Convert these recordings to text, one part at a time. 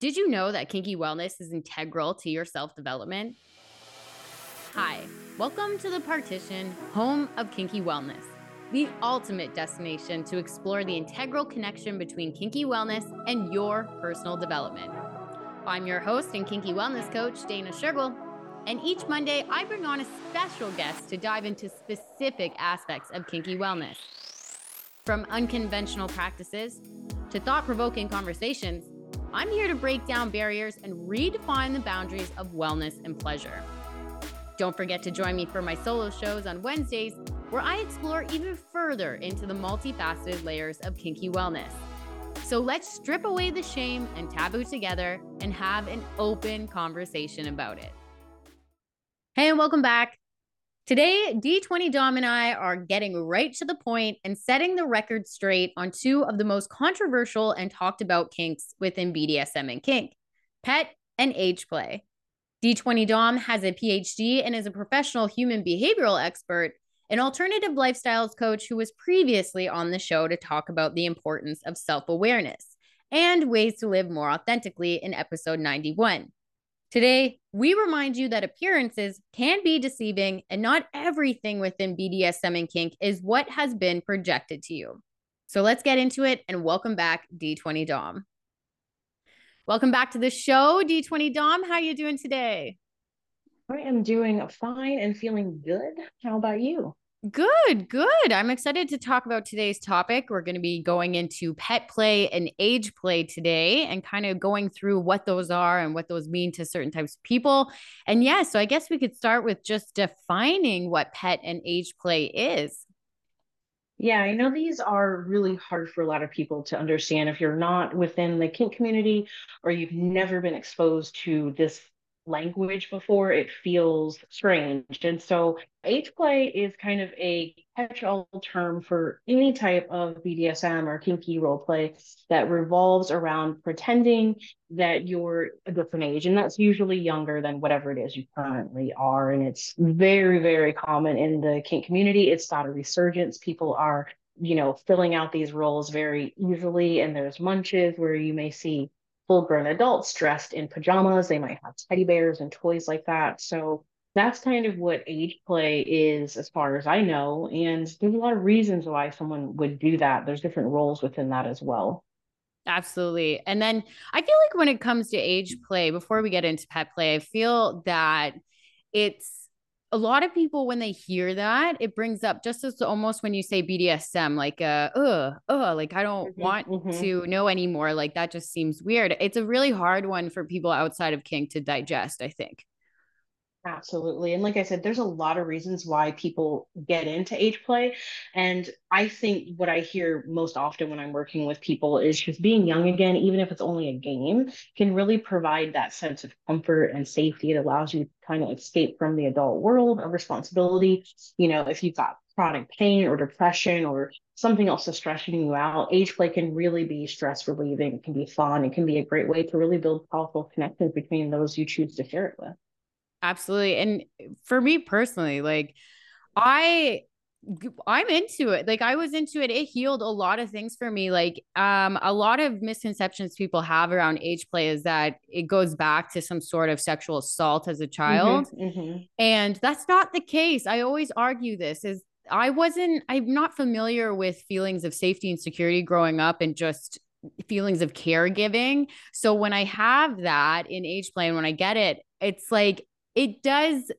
Did you know that kinky wellness is integral to your self development? Hi, welcome to the partition, home of kinky wellness, the ultimate destination to explore the integral connection between kinky wellness and your personal development. I'm your host and kinky wellness coach, Dana Shergill, and each Monday I bring on a special guest to dive into specific aspects of kinky wellness. From unconventional practices to thought provoking conversations, I'm here to break down barriers and redefine the boundaries of wellness and pleasure. Don't forget to join me for my solo shows on Wednesdays, where I explore even further into the multifaceted layers of kinky wellness. So let's strip away the shame and taboo together and have an open conversation about it. Hey, and welcome back. Today, D20Domme and I are getting right to the point and setting the record straight on two of the most controversial and talked about kinks within BDSM and kink pet and age play. D20Domme has a PhD and is a professional human behavioral expert, an alternative lifestyles coach who was previously on the show to talk about the importance of self awareness and ways to live more authentically in episode 91. Today, we remind you that appearances can be deceiving, and not everything within BDSM and kink is what has been projected to you. So let's get into it and welcome back D20Domme. Welcome back to the show, D20Domme. How are you doing today? I am doing fine and feeling good. How about you? Good, good. I'm excited to talk about today's topic. We're going to be going into pet play and age play today and kind of going through what those are and what those mean to certain types of people. And yeah, so I guess we could start with just defining what pet and age play is. Yeah, I know these are really hard for a lot of people to understand if you're not within the kink community or you've never been exposed to this language before, it feels strange. And so age play is kind of a catch-all term for any type of BDSM or kinky role play that revolves around pretending that you're a different age. And that's usually younger than whatever it is you currently are. And it's very, very common in the kink community. It's not a resurgence. People are you know, filling out these roles very easily. And there's munches where you may see full grown adults dressed in pajamas. They might have teddy bears and toys like that. So that's kind of what age play is, as far as I know. And there's a lot of reasons why someone would do that. There's different roles within that as well. Absolutely. And then I feel like when it comes to age play, before we get into pet play, I feel that it's a lot of people when they hear that it brings up just as almost when you say bdsm like uh uh, uh like i don't mm-hmm, want mm-hmm. to know anymore like that just seems weird it's a really hard one for people outside of kink to digest i think Absolutely. And like I said, there's a lot of reasons why people get into age play. And I think what I hear most often when I'm working with people is just being young again, even if it's only a game, can really provide that sense of comfort and safety. It allows you to kind of escape from the adult world of responsibility. You know, if you've got chronic pain or depression or something else is stressing you out, age play can really be stress relieving. It can be fun. It can be a great way to really build powerful connections between those you choose to share it with. Absolutely. And for me personally, like I I'm into it. Like I was into it. It healed a lot of things for me. Like um a lot of misconceptions people have around age play is that it goes back to some sort of sexual assault as a child. Mm-hmm, mm-hmm. And that's not the case. I always argue this is I wasn't I'm not familiar with feelings of safety and security growing up and just feelings of caregiving. So when I have that in age play and when I get it, it's like it does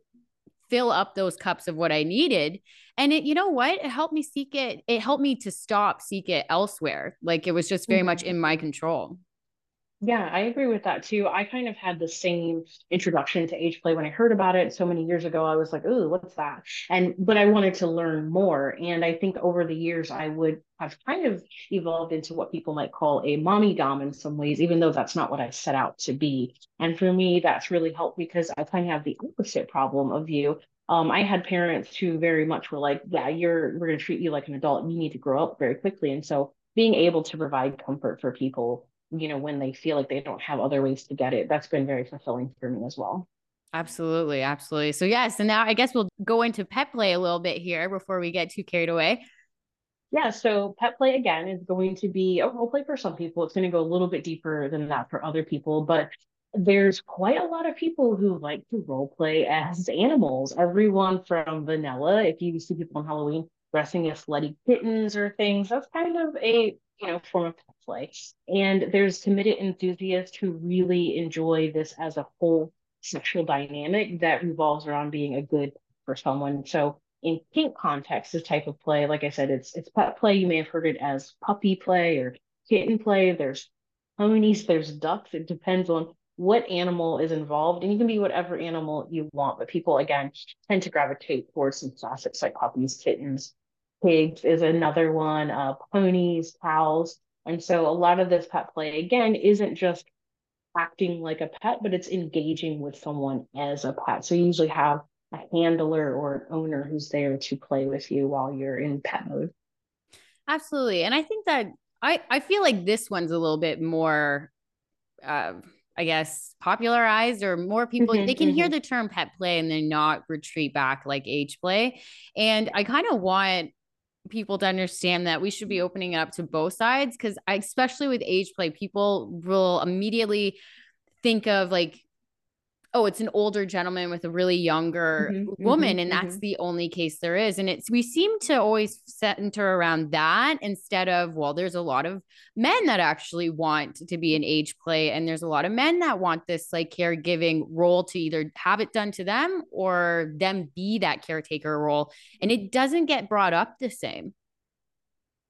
fill up those cups of what I needed. And it, you know what? It helped me seek it. It helped me to stop seek it elsewhere. Like it was just very mm-hmm. much in my control. Yeah, I agree with that too. I kind of had the same introduction to age play when I heard about it so many years ago. I was like, "Ooh, what's that?" And but I wanted to learn more. And I think over the years, I would have kind of evolved into what people might call a mommy dom in some ways, even though that's not what I set out to be. And for me, that's really helped because I kind of have the opposite problem of you. Um, I had parents who very much were like, "Yeah, you're we're going to treat you like an adult. You need to grow up very quickly." And so being able to provide comfort for people you know, when they feel like they don't have other ways to get it. That's been very fulfilling for me as well. Absolutely. Absolutely. So, yeah. So now I guess we'll go into pet play a little bit here before we get too carried away. Yeah, so pet play again is going to be a role play for some people. It's going to go a little bit deeper than that for other people, but there's quite a lot of people who like to role play as animals. Everyone from vanilla, if you see people on Halloween dressing as slutty kittens or things, that's kind of a you know form of pet play. And there's committed enthusiasts who really enjoy this as a whole sexual dynamic that revolves around being a good for someone. So in kink context, this type of play, like I said, it's it's pet play. You may have heard it as puppy play or kitten play. There's ponies, there's ducks. It depends on what animal is involved, and you can be whatever animal you want. But people again tend to gravitate towards some classics like puppies, kittens, pigs is another one, uh, ponies, cows. And so a lot of this pet play again isn't just acting like a pet, but it's engaging with someone as a pet. So you usually have a handler or an owner who's there to play with you while you're in pet mode. Absolutely. And I think that I, I feel like this one's a little bit more uh, I guess popularized or more people mm-hmm, they can mm-hmm. hear the term pet play and then not retreat back like age play. And I kind of want people to understand that we should be mm. opening it up to both sides because especially with age play, people will immediately think of like oh, it's an older gentleman with a really younger mm-hmm, woman, mm-hmm, and that's mm-hmm. the only case there is. And it's we seem to always center around that instead of well, there's a lot of men that actually want to be an age play, and there's a lot of men that want this like caregiving role to either have it done to them or them be that caretaker role, and it doesn't get brought up the same.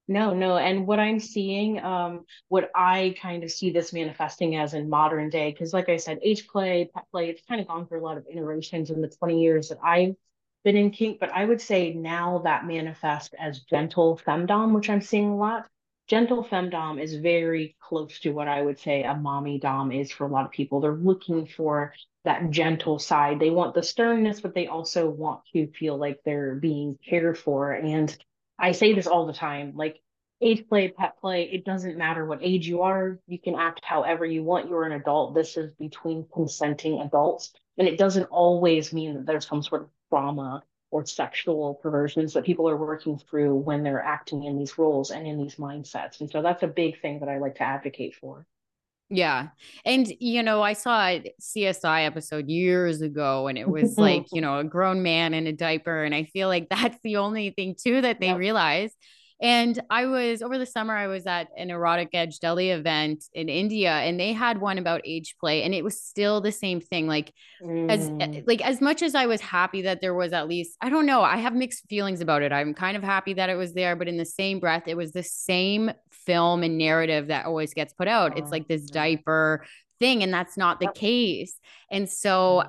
No, no. And what I'm seeing, um, what I kind of see this manifesting as in modern day, because like I said, age play, pet play, it's kind of gone through a lot of iterations in the 20 years that I've been in kink, but I would say now that manifests as gentle femdom, which I'm seeing a lot. Gentle femdom is very close to what I would say a mommy dom is for a lot of people. They're looking for that gentle side. They want the sternness, but they also want to feel like they're being cared for. And I say this all the time, like age play, pet play, it doesn't matter what age you are. You can act however you want. You're an adult. This is between consenting adults. And it doesn't always mean that there's some sort of trauma or sexual perversions that people are working through when they're acting in these roles and in these mindsets. And so that's a big thing that I like to advocate for. Yeah. And, you know, I saw a CSI episode years ago and it was like, you know, a grown man in a diaper. And I feel like that's the only thing, too, that they yep. realize and I was over the summer, I was at an Erotic Edge Deli event in India and they had one about age play and it was still the same thing. Like mm. as like as much as I was happy that there was at least, I don't know, I have mixed feelings about it. I'm kind of happy that it was there, but in the same breath, it was the same film and narrative that always gets put out. It's like this diaper thing and that's not the case. And so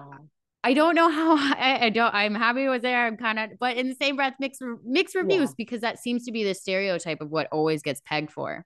I don't know how I, I, don't I'm happy it was there. I'm kind of but in the same breath mixed mixed reviews yeah. because that seems to be the stereotype of what always gets pegged for.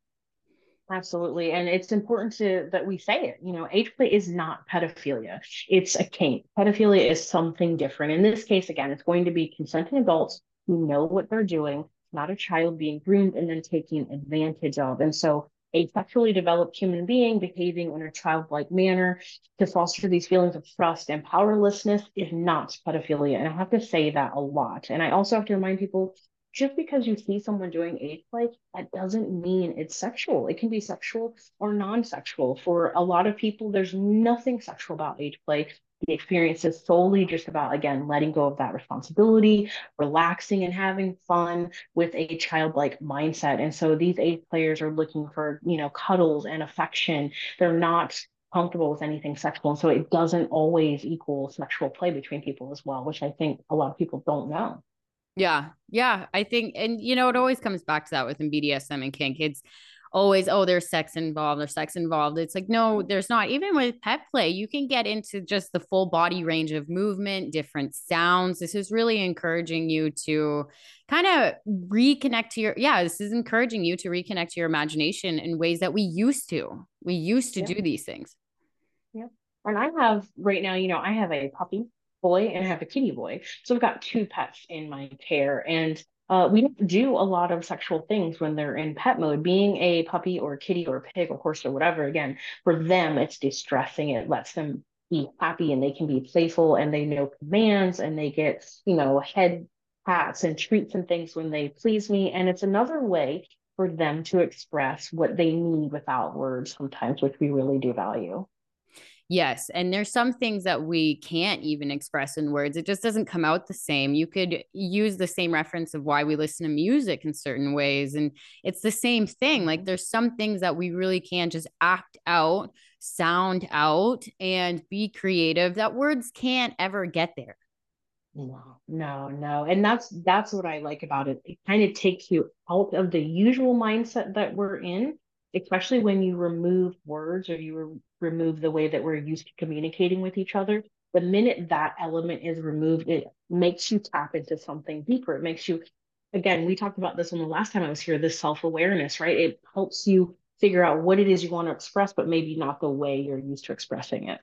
Absolutely. And it's important to that we say it. You know, age play is not pedophilia. It's a kink. Pedophilia is something different. In this case, again, it's going to be consenting adults who know what they're doing, not a child being groomed and then taken advantage of. And so a sexually developed human being behaving in a childlike manner to foster these feelings of trust and powerlessness is not pedophilia. And I have to say that a lot. And I also have to remind people just because you see someone doing age play, that doesn't mean it's sexual. It can be sexual or non sexual. For a lot of people, there's nothing sexual about age play the experience is solely just about again letting go of that responsibility relaxing and having fun with a childlike mindset. And so these age players are looking for you know cuddles and affection. They're not comfortable with anything sexual. And so it doesn't always equal sexual play between people as well which i think a lot of people don't know. Yeah. Yeah. I think and you know it always comes back to that with bdsm and kink it's always, oh, there's sex involved, there's sex involved. It's like, no, there's not. Even with pet play, you can get into just the full body range of movement, different sounds. This is really encouraging you to kind of reconnect to your, yeah, this is encouraging you to reconnect to your imagination in ways that we used to. We used to do these things. Yeah. And I have right now, you know, I have a puppy boy and I have a kitty boy. So I've got two pets in my care. And uh, we don't do a lot of sexual things when they're in pet mode. Being a puppy or a kitty or a pig or horse or whatever, again, for them, it's distressing. It lets them be happy and they can be playful and they know commands and they get, you know, head pats and treats and things when they please me. And it's another way for them to express what they need without words sometimes, which we really do value. Yes. And there's some things that we can't even express in words. It just doesn't come out the same. You could use the same reference of why we listen to music in certain ways. And it's the same thing. Like mm-hmm. there's some things that we really can just act out, sound out, and be creative that words can't ever get there. No, no, no. And that's that's what I like about it. It kind of takes you out of the usual mindset that we're in, especially when you remove words or you re- remove the way that we're used to communicating with each other. The minute that element is removed, it makes you tap into something deeper. It makes you again, we talked about this when the last time I was here, this self-awareness, right? It helps you figure out what it is you want to express, but maybe not the way you're used to expressing it.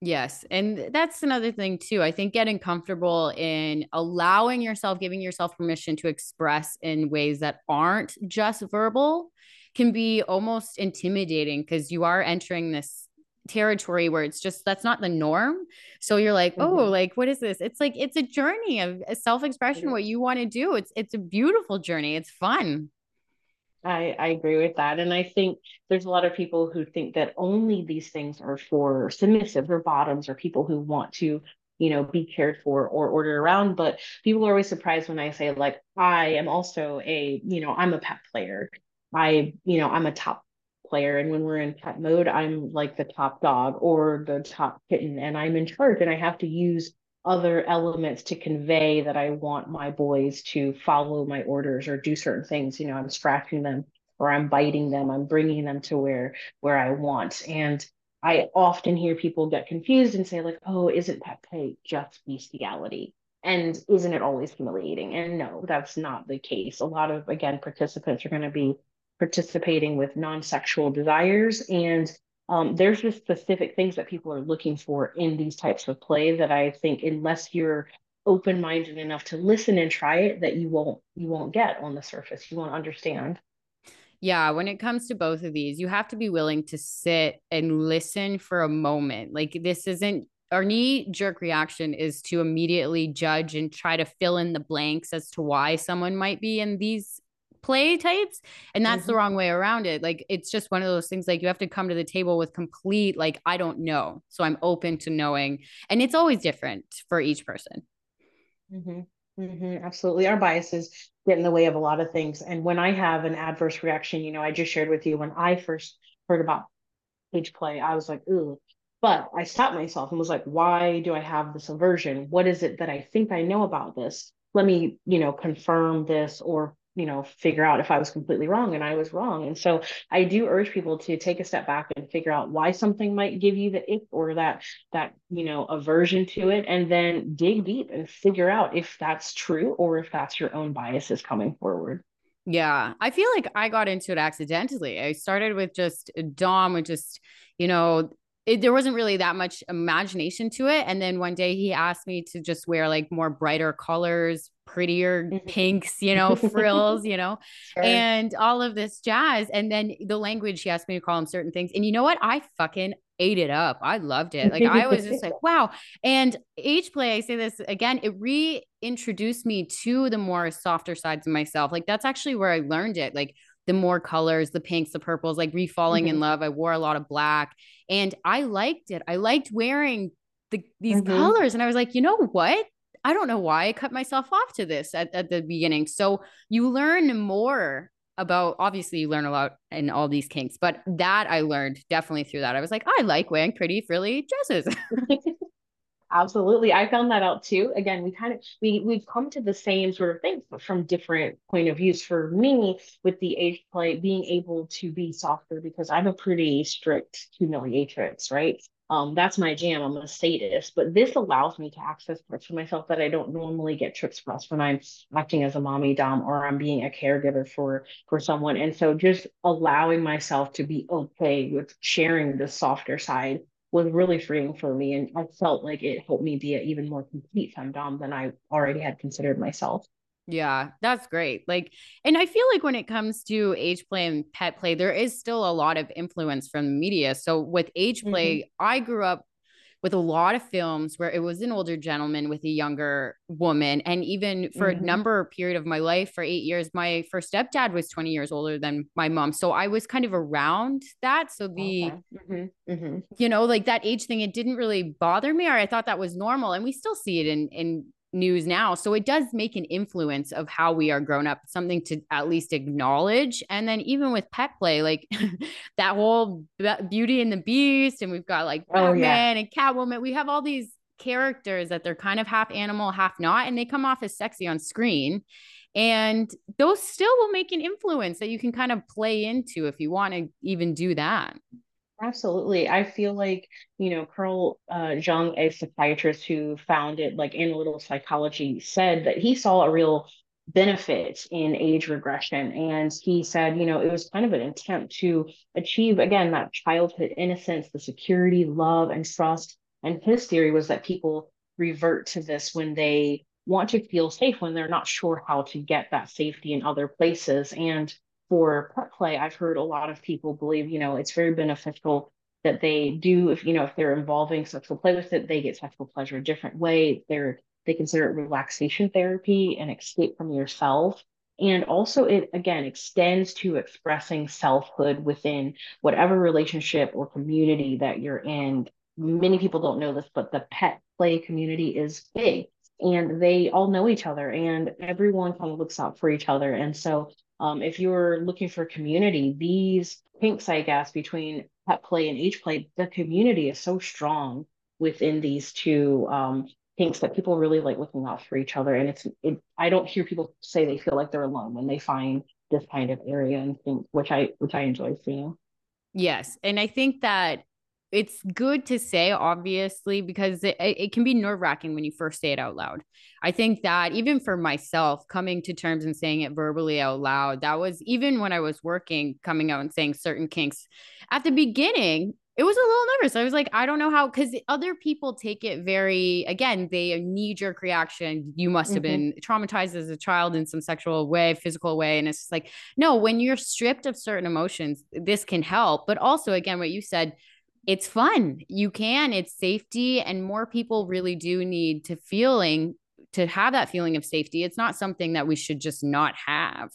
Yes. And that's another thing, too. I think getting comfortable in allowing yourself, giving yourself permission to express in ways that aren't just verbal can be almost intimidating because you are entering this territory where it's just that's not the norm. So you're like, oh, mm-hmm. like what is this? It's like it's a journey of self-expression, what you want to do. It's it's a beautiful journey. It's fun. I, I agree with that. And I think there's a lot of people who think that only these things are for submissive or bottoms or people who want to, you know, be cared for or ordered around. But people are always surprised when I say, like, I am also a, you know, I'm a pet player. I, you know, I'm a top player. And when we're in pet mode, I'm like the top dog or the top kitten and I'm in charge and I have to use other elements to convey that I want my boys to follow my orders or do certain things. You know, I'm scratching them or I'm biting them. I'm bringing them to where where I want. And I often hear people get confused and say like, "Oh, isn't pet play just bestiality?" And isn't it always humiliating? And no, that's not the case. A lot of again participants are going to be participating with non-sexual desires. And um, there's just specific things that people are looking for in these types of play that I think unless you're open-minded enough to listen and try it that you won't you won't get on the surface. You won't understand. Yeah when it comes to both of these you have to be willing to sit and listen for a moment. Like this isn't our knee jerk reaction is to immediately judge and try to fill in the blanks as to why someone might be in these play types and that's mm-hmm. the wrong way around it like it's just one of those things like you have to come to the table with complete like i don't know so i'm open to knowing and it's always different for each person mm-hmm. Mm-hmm. absolutely our biases get in the way of a lot of things and when i have an adverse reaction you know i just shared with you when i first heard about age play i was like ooh but I stopped myself and was like, why do I have this aversion? What is it that I think I know about this? Let me, you know, confirm this or you know figure out if i was completely wrong and i was wrong and so i do urge people to take a step back and figure out why something might give you the ick or that that you know aversion to it and then dig deep and figure out if that's true or if that's your own biases coming forward yeah, I feel like I got into it accidentally. I started with just Dom, with just, you know, it, there wasn't really that much imagination to it. And then one day he asked me to just wear like more brighter colors, prettier mm-hmm. pinks, you know, frills, you know, sure. and all of this jazz. And then the language, he asked me to call him certain things. And you know what? I fucking ate it up. I loved it. Like I was just like, wow. And age play, I say this again, it reintroduced me to the more softer sides of myself. Like that's actually where I learned it. Like the more colors, the pinks, the purples, like refalling mm-hmm. in love. I wore a lot of black and I liked it. I liked wearing the, these mm-hmm. colors. And I was like, you know what? I don't know why I cut myself off to this at, at the beginning. So you learn more about obviously you learn a lot in all these kinks, but that I learned definitely through that. I was like, I like wearing pretty frilly dresses. Absolutely. I found that out too. Again, we kind of we we've come to the same sort of things, but from different point of views. For me, with the age play, being able to be softer because I'm a pretty strict humiliatrix, right? Um, that's my jam. I'm a sadist, but this allows me to access parts of myself that I don't normally get to express when I'm acting as a mommy dom or I'm being a caregiver for for someone. And so just allowing myself to be okay with sharing the softer side was really freeing for me. And I felt like it helped me be an even more complete femdom than I already had considered myself. Yeah, that's great. Like, and I feel like when it comes to age play and pet play, there is still a lot of influence from the media. So with age play, mm-hmm. I grew up with a lot of films where it was an older gentleman with a younger woman. And even for mm-hmm. a number period of my life, for eight years, my first stepdad was 20 years older than my mom. So I was kind of around that. So the, okay. mm-hmm. Mm-hmm. you know, like that age thing, it didn't really bother me, or I thought that was normal. And we still see it in, in, news now. So it does make an influence of how we are grown up, something to at least acknowledge. And then even with pet play, like that whole Beauty and the Beast, and we've got like oh, Batman yeah. and Catwoman, we have all these characters that they're kind of half animal, half not, and they come off as sexy on screen. And those still will make an influence that you can kind of play into if you want to even do that. Absolutely. I feel like, you know, Carl uh, Jung, a psychiatrist who founded like analytical psychology, said that he saw a real benefit in age regression. And he said, you know, it was kind of an attempt to achieve, again, that childhood innocence, the security, love, and trust. And his theory was that people revert to this when they want to feel safe, when they're not sure how to get that safety in other places. And for pet play, I've heard a lot of people believe, you know, it's very beneficial that they do, if you know, if they're involving sexual play with it, they get sexual pleasure a different way. They're they consider it relaxation therapy and escape from yourself. And also, it again extends to expressing selfhood within whatever relationship or community that you're in. Many people don't know this, but the pet play community is big and they all know each other and everyone kind of looks out for each other. And so um, if you're looking for community, these kinks, I guess, between pet play and age play, the community is so strong within these two um, kinks that people really like looking out for each other. And it's, it, I don't hear people say they feel like they're alone when they find this kind of area and think, which I, which I enjoy seeing. Yes. And I think that it's good to say obviously because it, it can be nerve wracking when you first say it out loud i think that even for myself coming to terms and saying it verbally out loud that was even when i was working coming out and saying certain kinks at the beginning it was a little nervous i was like i don't know how because other people take it very again they knee jerk reaction you must have mm-hmm. been traumatized as a child in some sexual way physical way and it's just like no when you're stripped of certain emotions this can help but also again what you said it's fun. You can, it's safety. And more people really do need to feeling to have that feeling of safety. It's not something that we should just not have.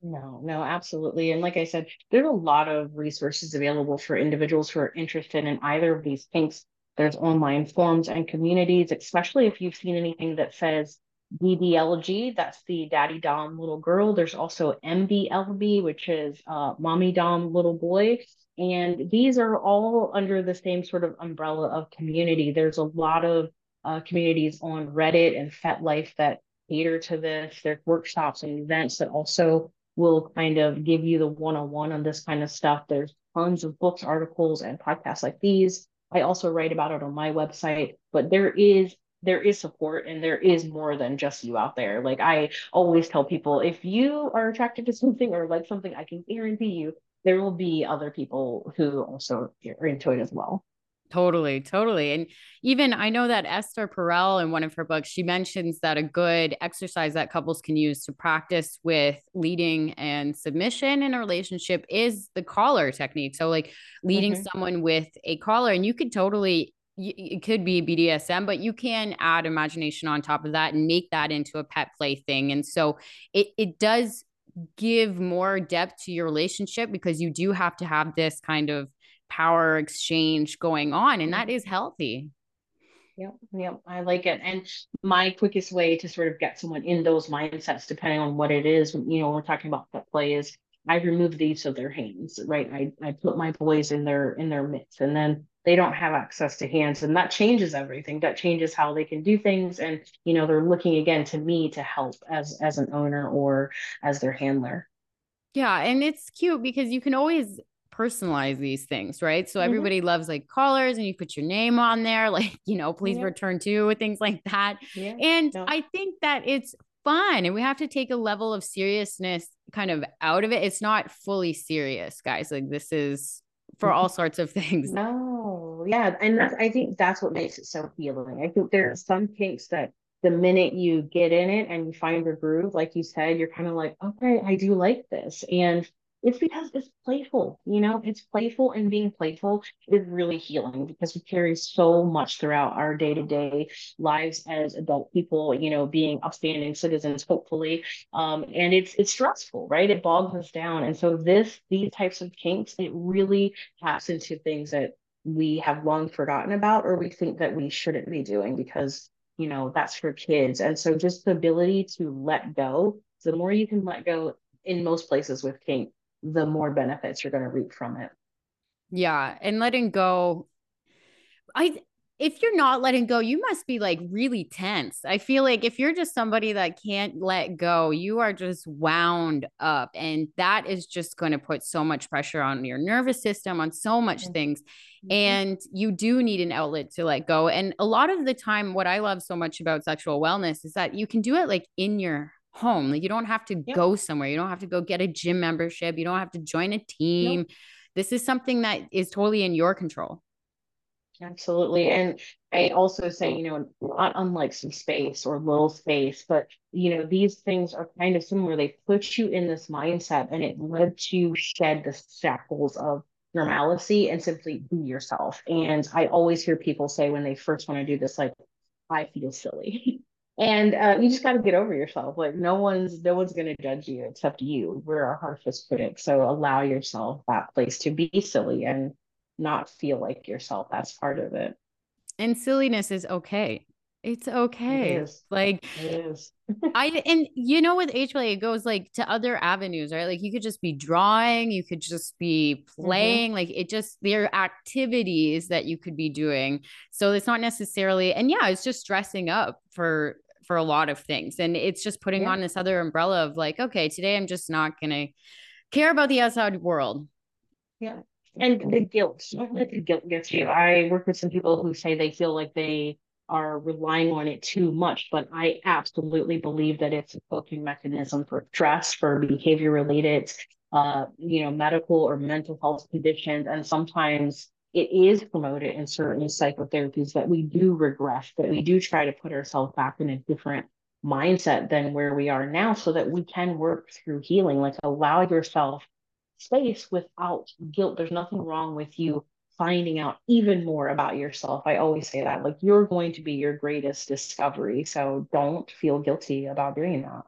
No, no, absolutely. And like I said, there's a lot of resources available for individuals who are interested in either of these things. There's online forums and communities, especially if you've seen anything that says DDLG, that's the daddy dom little girl. There's also MDLB, which is uh, mommy dom little boy. And these are all under the same sort of umbrella of community. There's a lot of uh, communities on Reddit and FetLife that cater to this. There's workshops and events that also will kind of give you the one-on-one on this kind of stuff. There's tons of books, articles, and podcasts like these. I also write about it on my website, but there is there is support and there is more than just you out there. Like I always tell people, if you are attracted to something or like something, I can guarantee you there will be other people who also are into it as well. Totally, totally. And even I know that Esther Perel in one of her books, she mentions that a good exercise that couples can use to practice with leading and submission in a relationship is the collar technique. So, like leading mm-hmm. someone with a collar, and you could totally, it could be BDSM, but you can add imagination on top of that and make that into a pet play thing. And so it, it does give more depth to your relationship because you do have to have this kind of power exchange going on and that is healthy Yep, yep, I like it. And my quickest way to sort of get someone in those mindsets, depending on what it is, you know, we're talking about pet play, is I remove these of their hands, right? I, I put my boys in their in their mitts, and then they don't have access to hands and that changes everything that changes how they can do things and you know they're looking again to me to help as as an owner or as their handler yeah and it's cute because you can always personalize these things right so mm-hmm. everybody loves like collars and you put your name on there like you know please yeah. return to things like that yeah. and no. i think that it's fun and we have to take a level of seriousness kind of out of it it's not fully serious guys like this is for all sorts of things. No, yeah, and I think that's what makes it so healing. I think there are some kinks that the minute you get in it and you find your groove, like you said, you're kind of like, okay, I do like this, and It's because it's playful, you know, it's playful and being playful is really healing because we carry so much throughout our day to day lives as adult people, you know, being upstanding citizens, hopefully. Um, and it's it's stressful, right? It bogs us down. And so this these types of kinks, it really taps into things that we have long forgotten about or we think that we shouldn't be doing because you know that's for kids. And so just the ability to let go the more you can let go in most places with kink the more benefits you're going to reap from it. Yeah and letting go i if you're not letting go, you must be like really tense. I feel like if you're just somebody that can't let go, you are just wound up. And that is just going to put so much pressure on your nervous system, on so much mm-hmm. things. Mm-hmm. And you do need an outlet to let go. And a lot of the time, what I love so much about sexual wellness is that you can do it like in your home. Like you don't have to yep. go somewhere. You don't have to go get a gym membership. You don't have to join a team. Nope. This is something that is totally in your control. Absolutely. And I also say, you know, not unlike subspace or little space, but, you know, these things are kind of similar. They put you in this mindset and it lets you shed the shackles of normalcy and simply be yourself. And I always hear people say when they first want to do this, like, I feel silly. and uh, you just got to get over yourself. Like no one's no one's going to judge you except you. We're our harshest critic. So allow yourself that place to be silly and not feel like yourself. That's part of it. And silliness is okay. It's okay. It is. Like it is. I and you know with HLA it goes like to other avenues, right? Like you could just be drawing, you could just be mm-hmm. playing, mm-hmm. like it just there are activities that you could be doing. So it's not necessarily and yeah, it's just dressing up for for a lot of things. And it's just putting yeah. on this other umbrella of like, okay, today I'm just not gonna care about the outside world. Yeah and the guilt. The guilt get you. I work with some people who say they feel like they are relying on it too much, but I absolutely believe that it's a coping mechanism for stress, for behavior related, uh, you know, medical or mental health conditions, and sometimes it is promoted in certain psychotherapies that we do regress, that we do try to put ourselves back in a different mindset than where we are now so that we can work through healing. Like allow yourself space without guilt. There's nothing wrong with you finding out even more about yourself. I always say that, like, you're going to be your greatest discovery. So don't feel guilty about doing that.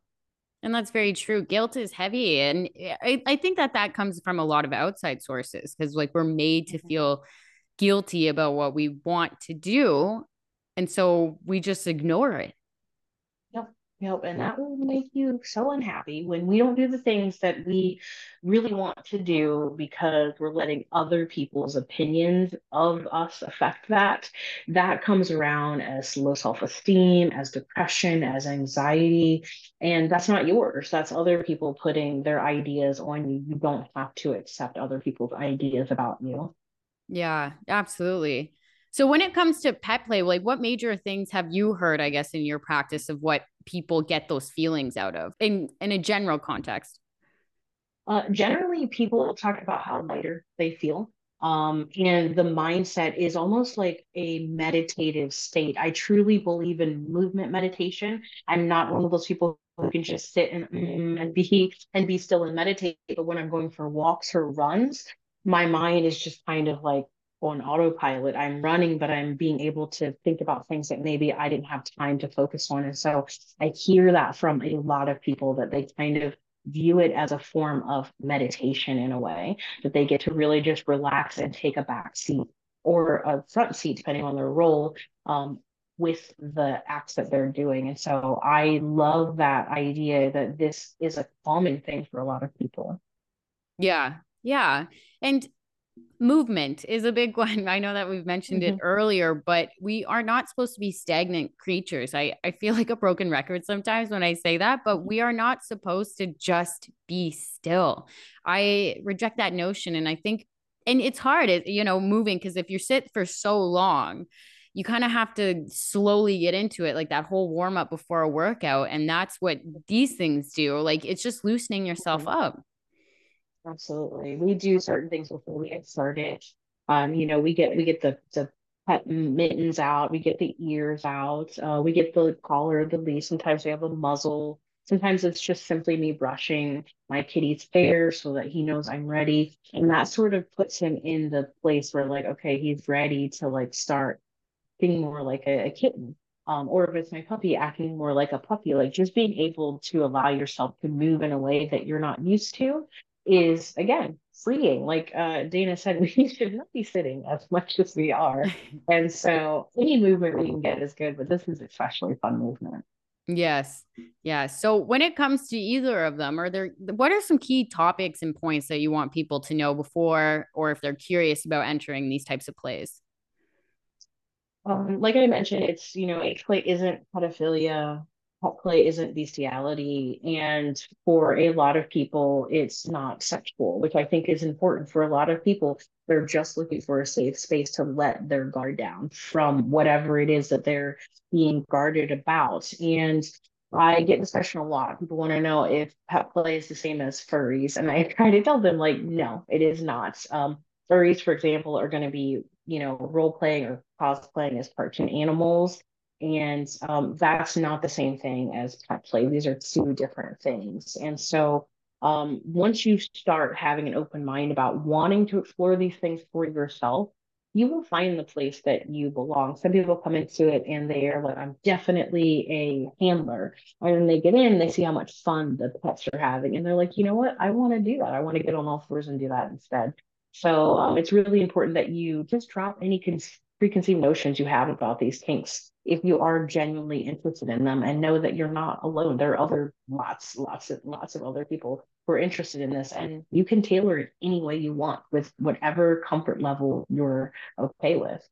And that's very true. Guilt is heavy. And I, I think that that comes from a lot of outside sources because, like, we're made to mm-hmm. feel guilty about what we want to do. And so we just ignore it. Yep. And that will make you so unhappy when we don't do the things that we really want to do because we're letting other people's opinions of us affect that. That comes around as low self esteem, as depression, as anxiety. And that's not yours. That's other people putting their ideas on you. You don't have to accept other people's ideas about you. Yeah, absolutely. So when it comes to pet play, like what major things have you heard, I guess, in your practice of what people get those feelings out of in in a general context? Uh, generally, people talk about how lighter they feel. Um, and the mindset is almost like a meditative state. I truly believe in movement meditation. I'm not one of those people who can just sit and, mm, and be and be still and meditate. But when I'm going for walks or runs, my mind is just kind of like on autopilot. I'm running, but I'm being able to think about things that maybe I didn't have time to focus on. And so I hear that from a lot of people that they kind of view it as a form of meditation in a way that they get to really just relax and take a back seat or a front seat, depending on their role. Um, with the acts that they're doing. And so I love that idea that this is a common thing for a lot of people. Yeah. Yeah. And movement is a big one. I know that we've mentioned mm-hmm. it earlier, but we are not supposed to be stagnant creatures. I, I feel like a broken record sometimes when I say that, but we are not supposed to just be still. I reject that notion. And I think, and it's hard, you know, moving because if you sit for so long, you kind of have to slowly get into it, like that whole warm up before a workout. And that's what these things do. Like it's just loosening yourself mm-hmm. up. Absolutely. We do certain things before we get started. Um, you know, we get we get the the pet mittens out, we get the ears out, uh, we get the collar, the leash. Sometimes we have a muzzle Sometimes it's just simply me brushing my kitty's hair so that he knows I'm ready. And that sort of puts him in the place where, like, okay, he's ready to like start being more like a, a kitten. Um, or if it's my puppy acting more like a puppy, like just being able to allow yourself to move in a way that you're not used to is again freeing. Like uh, Dana said, we should not be sitting as much as we are. and so any movement we can get is good, but this is especially fun movement. Yes. Yeah. So when it comes to either of them, are there what are some key topics and points that you want people to know before or if they're curious about entering these types of plays? Um, like I mentioned, it's you know, age play isn't pedophilia, play isn't bestiality, and for a lot of people, it's not sexual, which I think is important for a lot of people. They're just looking for a safe space to let their guard down from whatever it is that they're being guarded about. And I get this question a lot. People want to know if pet play is the same as furries. And I try to tell them, like, no, it is not. Um, furries, for example, are going to be, you know, role playing or cosplaying as cartoon animals. And um, that's not the same thing as pet play. These are two different things. And so um, once you start having an open mind about wanting to explore these things for yourself, you will find the place that you belong. Some people come into it and they are like, I'm definitely a handler. And then they get in, they see how much fun the pets are having. And they're like, you know what? I want to do that. I want to get on all fours and do that instead. So um, it's really important that you just drop any preconceived notions you have about these kinks if you are genuinely interested in them and know that you're not alone. There are other lots, lots of lots of other people who are interested in this, and you can tailor it any way you want with whatever comfort level you're okay with.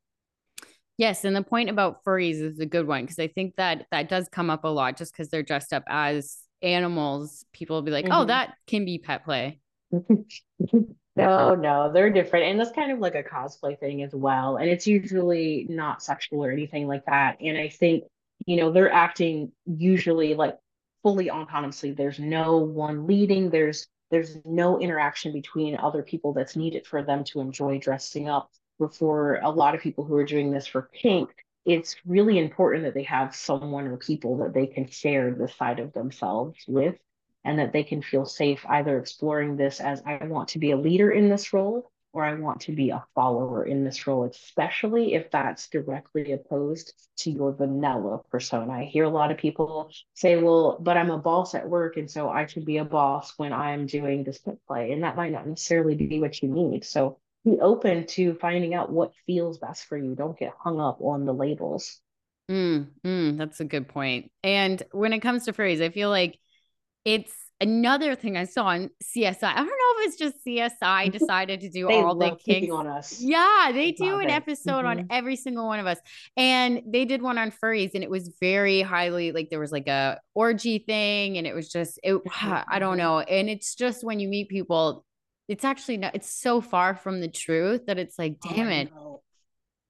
Yes, and the point about furries is a good one because I think that that does come up a lot just because they're dressed up as animals. People will be like, oh, mm-hmm. "Oh, that can be pet play." No, no, they're different. And that's kind of like a cosplay thing as well. And it's usually not sexual or anything like that. And I think, you know, they're acting usually like fully autonomously. There's no one leading, there's there's no interaction between other people that's needed for them to enjoy dressing up. For a lot of people who are doing this for kink, it's really important that they have someone or people that they can share this side of themselves with and that they can feel safe either exploring this as I want to be a leader in this role or I want to be a follower in this role, especially if that's directly opposed to your vanilla persona. I hear a lot of people say, well, but I'm a boss at work, and so I should be a boss when I'm doing this play. And that might not necessarily be what you need. So be open to finding out what feels best for you. Don't get hung up on the labels. Mm, mm, that's a good point. And when it comes to furries, I feel like it's another thing I saw on CSI. I don't know if it's just CSI decided to do all the kinks on us. Yeah, they do an it. episode mm-hmm. on every single one of us, and they did one on furries, and it was very highly like there was like a orgy thing, and it was just it. I don't know, and it's just when you meet people. It's actually not, it's so far from the truth that it's like, oh, damn oh, it.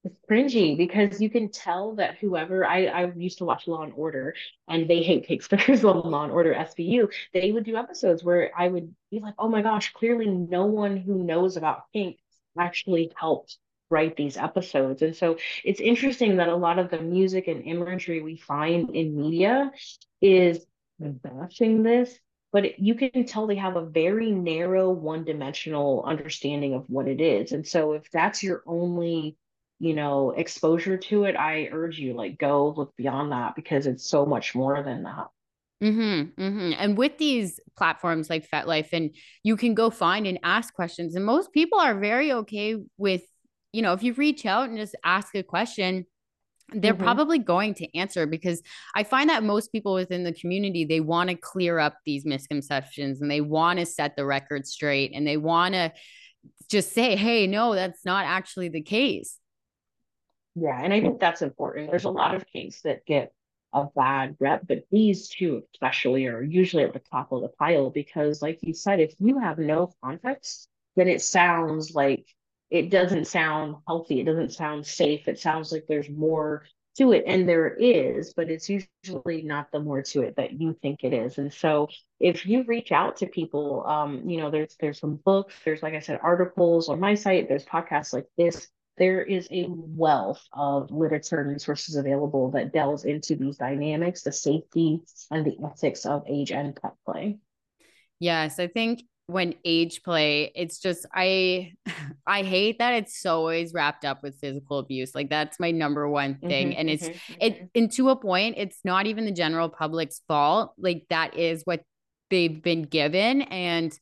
It's cringy because you can tell that whoever I, I used to watch Law and Order and they hate on Law and Order SVU. They would do episodes where I would be like, oh my gosh, clearly no one who knows about kink actually helped write these episodes. And so it's interesting that a lot of the music and imagery we find in media is bashing this, but you can tell they have a very narrow, one dimensional understanding of what it is. And so if that's your only you know exposure to it i urge you like go look beyond that because it's so much more than that Mm-hmm, mm-hmm. And with these platforms like FetLife, and you can go find and ask questions. And most people are very okay with, you know, if you reach out and just ask a question, they're mm-hmm. probably going to answer because I find that most people within the community, they want to clear up these misconceptions and they want to set the record straight and they want to just say, hey, no, that's not actually the case. Yeah, and I think that's important. There's a lot of kinks that get a bad rep, but these two especially are usually at the top of the pile because, like you said, if you have no context, then it sounds like it doesn't sound healthy. It doesn't sound safe. It sounds like there's more to it, and there is, but it's usually not the more to it that you think it is. And so, if you reach out to people, um, you know, there's there's some books, there's like I said, articles on my site, there's podcasts like this there is a wealth of literature and resources available that delves into these dynamics, the safety and the ethics of age and pet play. Yes, I think when age play, it's just I I hate that it's so always wrapped up with physical abuse. Like that's my number one thing. Mm-hmm, and it's mm-hmm, it mm-hmm. and to a point, it's not even the general public's fault. Like that is what they've been given. And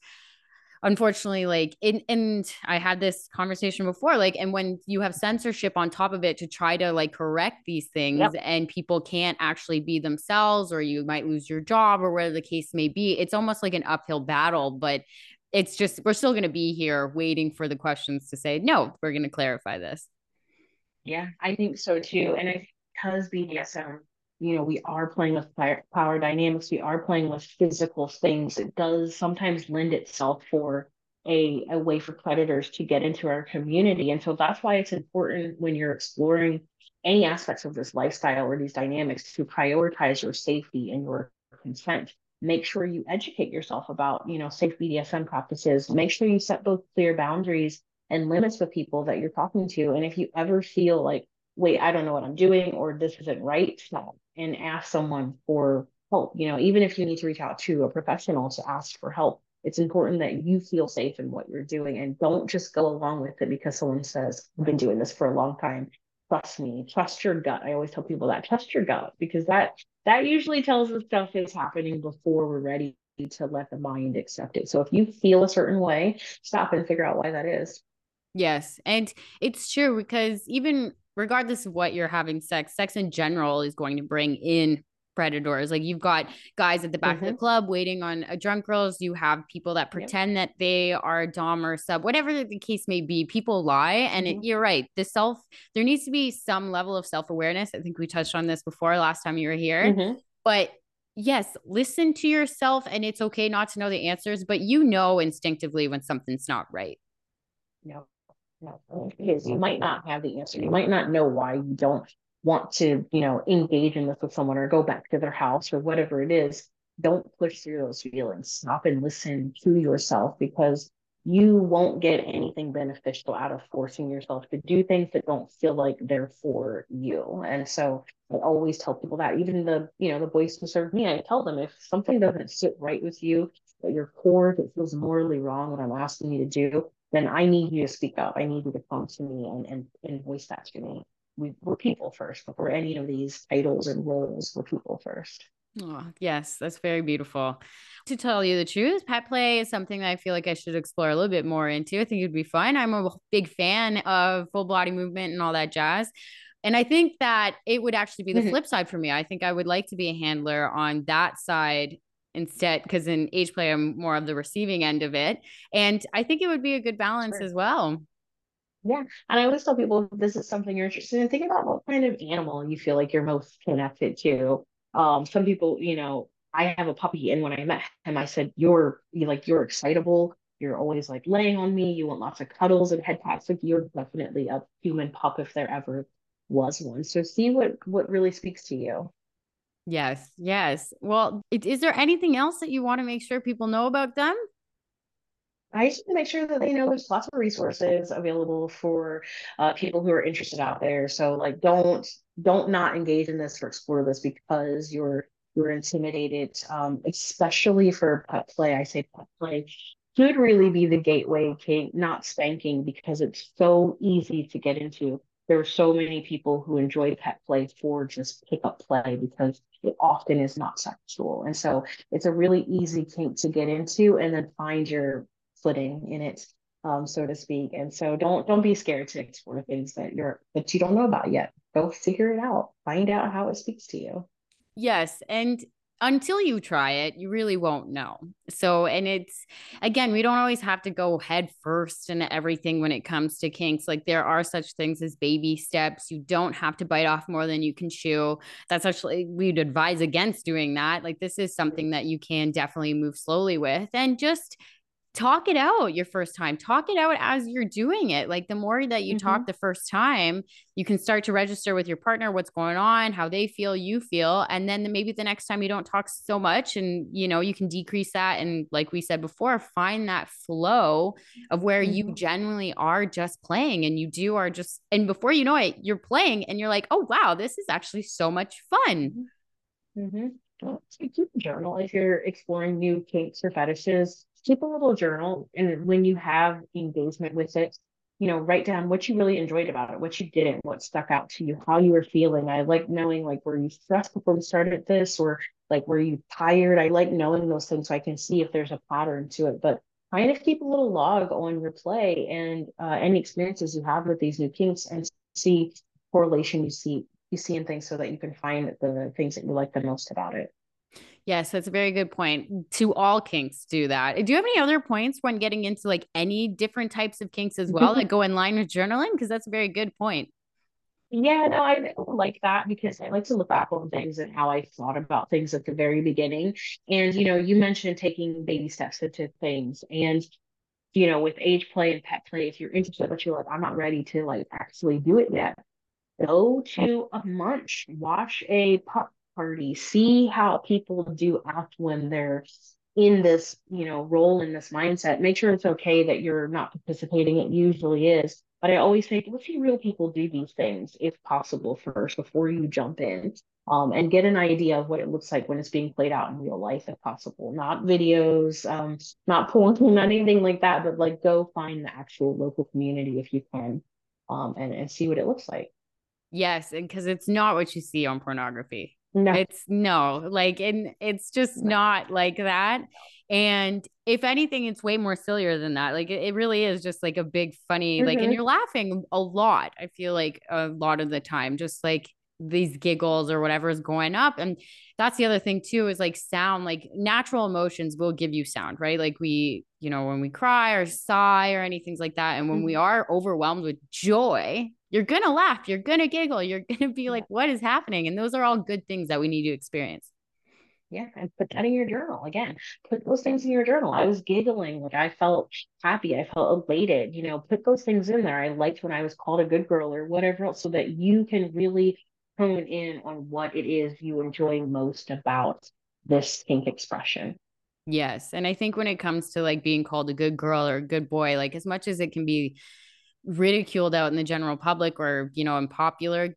unfortunately like in and i had this conversation before like and when you have censorship on top of it to try to like correct these things yep. and people can't actually be themselves or you might lose your job or whatever the case may be it's almost like an uphill battle but it's just we're still going to be here waiting for the questions to say no we're going to clarify this yeah i think so too and I, because bdsm you know, we are playing with power dynamics, we are playing with physical things. It does sometimes lend itself for a, a way for predators to get into our community. And so that's why it's important when you're exploring any aspects of this lifestyle or these dynamics to prioritize your safety and your consent. Make sure you educate yourself about, you know, safe BDSM practices. Make sure you set both clear boundaries and limits with people that you're talking to. And if you ever feel like, wait, I don't know what I'm doing or this isn't right, and ask someone for help. You know, even if you need to reach out to a professional to ask for help, it's important that you feel safe in what you're doing and don't just go along with it because someone says, I've been doing this for a long time. Trust me, trust your gut. I always tell people that trust your gut because that that usually tells us stuff is happening before we're ready to let the mind accept it. So if you feel a certain way, stop and figure out why that is. Yes. And it's true because even regardless of what you're having sex, sex in general is going to bring in predators. Like you've got guys at the back mm-hmm. of the mm-hmm. club waiting on a drunk girls. You have people that pretend yep. that they are dom or sub, whatever the case may be. People lie, and mm-hmm. it, you're right. The self there needs to be some level of self awareness. I think we touched on this before last time you were here, mm-hmm. but. Yes, listen to yourself, and it's okay not to know the answers, but you know instinctively when something's not right. No, because you mm. might not have the answer. You might not know why you don't want to, you know, engage in this with someone or go back to their house or whatever it is. Don't push through those feelings. Stop and listen to yourself because you won't get anything beneficial out of forcing yourself to do things that don't feel like they're for you. And so I always tell people that even the, you know, the boys who serve me, I tell them if something doesn't sit right with you, at your core, if it feels morally wrong, what I'm asking you to do, then I need you to speak up. I need you to come to me and, and, and voice that to me. We, we're people first before any of these titles and roles. We're people first. Oh, yes, that's very beautiful. To tell you the truth, pet play is something that I feel like I should explore a little bit more into. I think it'd be fun. I'm a big fan of full body movement and all that jazz. And I think that it would actually be the mm-hmm. flip side for me. I think I would like to be a handler on that side instead because in age play i'm more of the receiving end of it. And i think it would be a good balance sure. as well. Yeah and i always tell people if this is something you're interested in. Think about what kind of animal you feel like you're most connected to. Um some people you know i have a puppy and when i met him i said you're you like you're excitable. You're always like laying on me. You want lots of cuddles and head pats like you're definitely a human pup if there ever was one. So see what what really speaks to you Yes, yes. Well, is there anything else that you want to make sure people know about them? I just want to make sure that they know there's lots of resources available for uh, people who are interested out there. So like, don't don't not engage in this or explore this because you're you're intimidated. Um, especially for pet play, I say pet play should really be the gateway to not spanking because it's so easy to get into there are so many people who enjoy pet play for just pickup play because it often is not sexual. And so it's a really easy kink to get into and then find your footing in it, um, so to speak. And so don't don't be scared to explore things that you're that you don't know about yet. Go figure it out. Find out how it speaks to you. Yes. And until you try it, you really won't know. So, and it's again, we don't always have to go head first and everything when it comes to kinks. Like there are such things as baby steps. You don't have to bite off more than you can chew. That's actually, we'd advise against doing that. Like this is something that you can definitely move slowly with and just talk it out your first time talk it out as you're doing it like the more that you mm-hmm. talk the first time you can start to register with your partner what's going on how they feel you feel and then maybe the next time you don't talk so much and you know you can decrease that and like we said before find that flow of where mm-hmm. you genuinely are just playing and you do are just and before you know it you're playing and you're like oh wow this is actually so much fun mm-hmm. Well, keep a journal if you're exploring new kinks or fetishes keep a little journal and when you have engagement with it you know write down what you really enjoyed about it what you didn't what stuck out to you how you were feeling. I like knowing like were you stressed before we started this or like were you tired? I like knowing those things so i can see if there's a pattern to it but kind of keep a little log on your play and uh, any experiences you have with these new kinks and see correlation you see you see in things so that you can find the things that you like the most about it Yes, that's a very good point. To all kinks do that. Do you have any other points when getting into like any different types of kinks as well that go in line with journaling? Because that's a very good point. Yeah, no, I like that because I like to look back on things and how I thought about things at the very beginning. And, you know, you mentioned taking baby steps into things. And, you know, with age play and pet play, if you're interested, but you're like, I'm not ready to like actually do it yet, go to a munch, watch a pup party, see how people do act when they're in this, you know, role in this mindset. Make sure it's okay that you're not participating. It usually is. But I always say, let's see real people do these things if possible first before you jump in. Um, and get an idea of what it looks like when it's being played out in real life if possible. Not videos, um, not porn, not anything like that, but like go find the actual local community if you can um, and, and see what it looks like. Yes, And because it's not what you see on pornography. No. It's no, like, and it's just no. not like that. And if anything, it's way more sillier than that. Like, it, it really is just like a big, funny, mm-hmm. like, and mm-hmm. you're laughing a lot. I feel like a lot of the time, just like these giggles or whatever is going up. And that's the other thing, too, is like sound, like natural emotions will give you sound, right? Like, we, you know, when we cry or sigh or anything like that. And when mm-hmm. we are overwhelmed with joy, you're gonna laugh, you're gonna giggle, you're gonna be like, what is happening? And those are all good things that we need to experience. Yeah, and put that in your journal again. Put those things in your journal. I was giggling, like I felt happy, I felt elated. You know, put those things in there. I liked when I was called a good girl or whatever else, so that you can really hone in on what it is you enjoy most about this kink expression. Yes. And I think when it comes to like being called a good girl or a good boy, like as much as it can be ridiculed out in the general public or you know in popular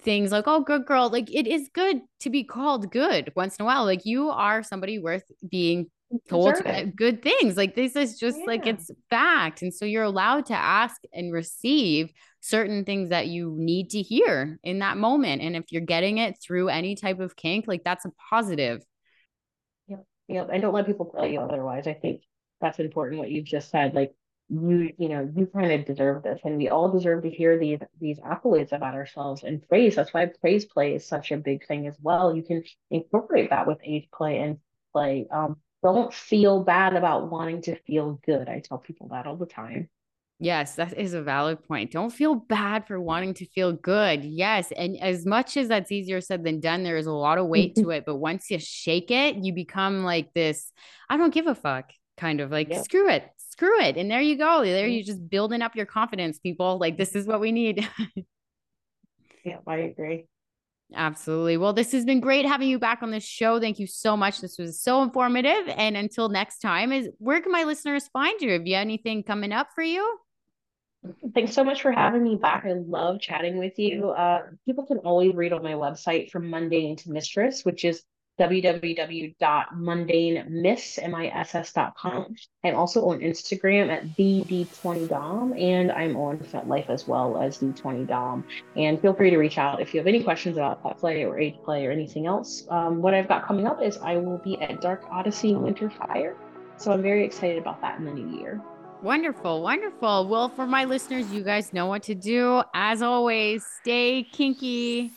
things like oh good girl like it is good to be called good once in a while like you are somebody worth being told good things like this is just yeah. like it's fact and so you're allowed to ask and receive certain things that you need to hear in that moment and if you're getting it through any type of kink like that's a positive yep yep and don't let people tell you otherwise i think that's important what you've just said like you you know you kind of deserve this and we all deserve to hear these these accolades about ourselves and praise that's why praise play is such a big thing as well you can incorporate that with age play and play um don't feel bad about wanting to feel good i tell people that all the time Yes, that is a valid point. Don't feel bad for wanting to feel good. Yes. And as much as that's easier said than done, there is a lot of weight mm-hmm. to it. But once you shake it, you become like this I don't give a fuck kind of like, screw it screw it. And there you go. There mm-hmm. you're just building up your confidence, people. Like this is what we need. yeah, I agree. Absolutely. Well, this has been great having you back on the show. Thank you so much. This was so informative. And until next time, is where can my listeners find you? Have you anything coming up for you? Thanks so much for having me back. I love chatting with you. Uh, people can always read on my website from mundane to mistress, which is www.mundanemiss.com. I'm also on Instagram at the D20Domme, and I'm on FetLife as well as D20Domme. And feel free to reach out if you have any questions about pet play or age play or anything else. Um, what I've got coming up is I will be at Dark Odyssey Winter Fire. So I'm very excited about that in the new year. Wonderful, wonderful. Well, for my listeners, you guys know what to do. As always, stay kinky.